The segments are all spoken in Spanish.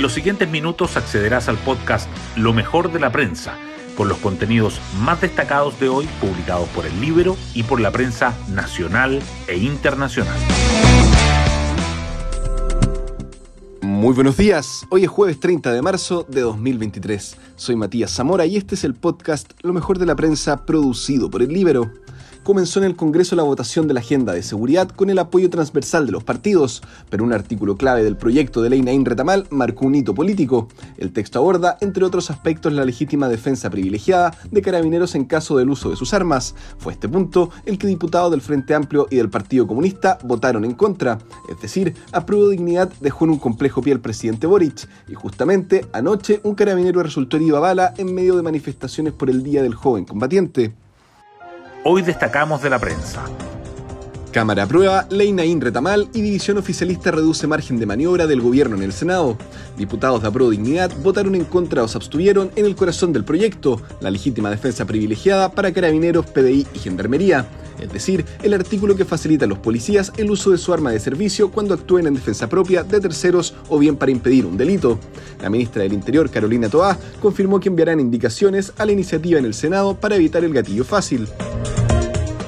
En los siguientes minutos accederás al podcast Lo mejor de la prensa, con los contenidos más destacados de hoy publicados por el libro y por la prensa nacional e internacional. Muy buenos días, hoy es jueves 30 de marzo de 2023. Soy Matías Zamora y este es el podcast Lo mejor de la prensa producido por el Libero comenzó en el Congreso la votación de la agenda de seguridad con el apoyo transversal de los partidos, pero un artículo clave del proyecto de ley Naín Retamal marcó un hito político. El texto aborda, entre otros aspectos, la legítima defensa privilegiada de carabineros en caso del uso de sus armas. Fue este punto el que diputados del Frente Amplio y del Partido Comunista votaron en contra, es decir, a prueba de dignidad dejó en un complejo pie al presidente Boric, y justamente anoche un carabinero resultó herido a bala en medio de manifestaciones por el Día del Joven Combatiente. Hoy destacamos de la prensa. Cámara aprueba, ley Naín Retamal y división oficialista reduce margen de maniobra del gobierno en el Senado. Diputados de Apro Dignidad votaron en contra o se abstuvieron en el corazón del proyecto, la legítima defensa privilegiada para carabineros, PDI y gendarmería. Es decir, el artículo que facilita a los policías el uso de su arma de servicio cuando actúen en defensa propia de terceros o bien para impedir un delito. La ministra del Interior, Carolina Toá, confirmó que enviarán indicaciones a la iniciativa en el Senado para evitar el gatillo fácil.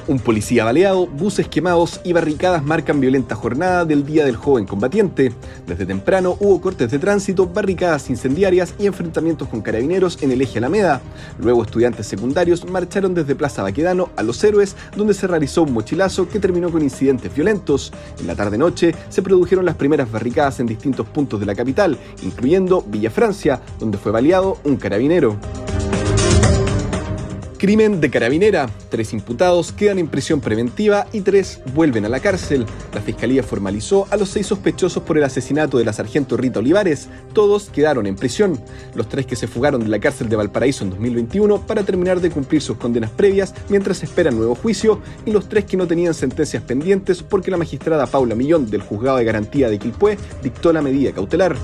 Un policía baleado, buses quemados y barricadas marcan violenta jornada del Día del Joven Combatiente. Desde temprano hubo cortes de tránsito, barricadas incendiarias y enfrentamientos con carabineros en el eje Alameda. Luego estudiantes secundarios marcharon desde Plaza Baquedano a Los Héroes, donde se realizó un mochilazo que terminó con incidentes violentos. En la tarde-noche se produjeron las primeras barricadas en distintos puntos de la capital, incluyendo Villa Francia, donde fue baleado un carabinero. Crimen de carabinera. Tres imputados quedan en prisión preventiva y tres vuelven a la cárcel. La fiscalía formalizó a los seis sospechosos por el asesinato de la sargento Rita Olivares. Todos quedaron en prisión. Los tres que se fugaron de la cárcel de Valparaíso en 2021 para terminar de cumplir sus condenas previas mientras esperan nuevo juicio y los tres que no tenían sentencias pendientes porque la magistrada Paula Millón del Juzgado de Garantía de Quilpué dictó la medida cautelar.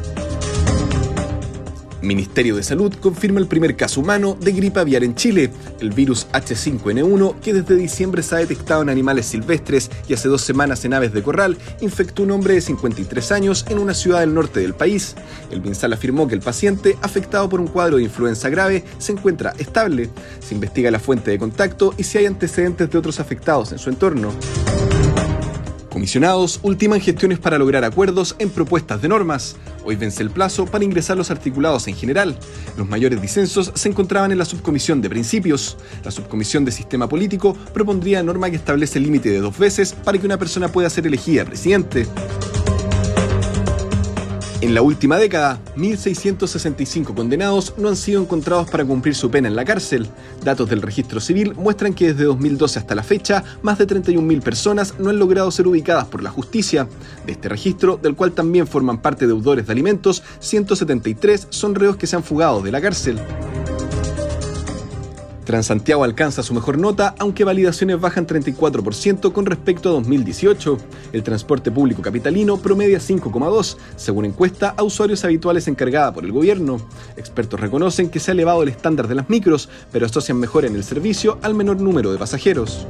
Ministerio de Salud confirma el primer caso humano de gripe aviar en Chile, el virus H5N1 que desde diciembre se ha detectado en animales silvestres y hace dos semanas en aves de corral, infectó un hombre de 53 años en una ciudad del norte del país. El MinSal afirmó que el paciente, afectado por un cuadro de influenza grave, se encuentra estable. Se investiga la fuente de contacto y si hay antecedentes de otros afectados en su entorno. Comisionados ultiman gestiones para lograr acuerdos en propuestas de normas. Hoy vence el plazo para ingresar los articulados en general. Los mayores disensos se encontraban en la subcomisión de principios. La subcomisión de sistema político propondría norma que establece el límite de dos veces para que una persona pueda ser elegida presidente. En la última década, 1.665 condenados no han sido encontrados para cumplir su pena en la cárcel. Datos del registro civil muestran que desde 2012 hasta la fecha, más de 31.000 personas no han logrado ser ubicadas por la justicia. De este registro, del cual también forman parte deudores de alimentos, 173 son reos que se han fugado de la cárcel. Transantiago alcanza su mejor nota, aunque validaciones bajan 34% con respecto a 2018. El transporte público capitalino promedia 5,2, según encuesta a usuarios habituales encargada por el gobierno. Expertos reconocen que se ha elevado el estándar de las micros, pero asocian mejor en el servicio al menor número de pasajeros.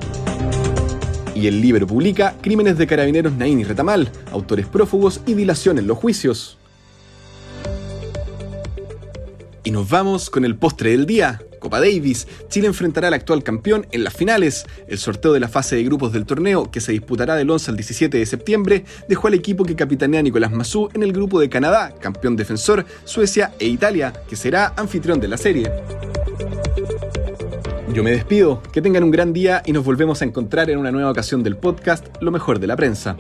Y el libro publica Crímenes de Carabineros Naín y Retamal, autores prófugos y dilación en los juicios. Y nos vamos con el postre del día. Davis, Chile enfrentará al actual campeón en las finales. El sorteo de la fase de grupos del torneo, que se disputará del 11 al 17 de septiembre, dejó al equipo que capitanea Nicolás Massú en el grupo de Canadá, campeón defensor, Suecia e Italia, que será anfitrión de la serie. Yo me despido, que tengan un gran día y nos volvemos a encontrar en una nueva ocasión del podcast Lo mejor de la prensa.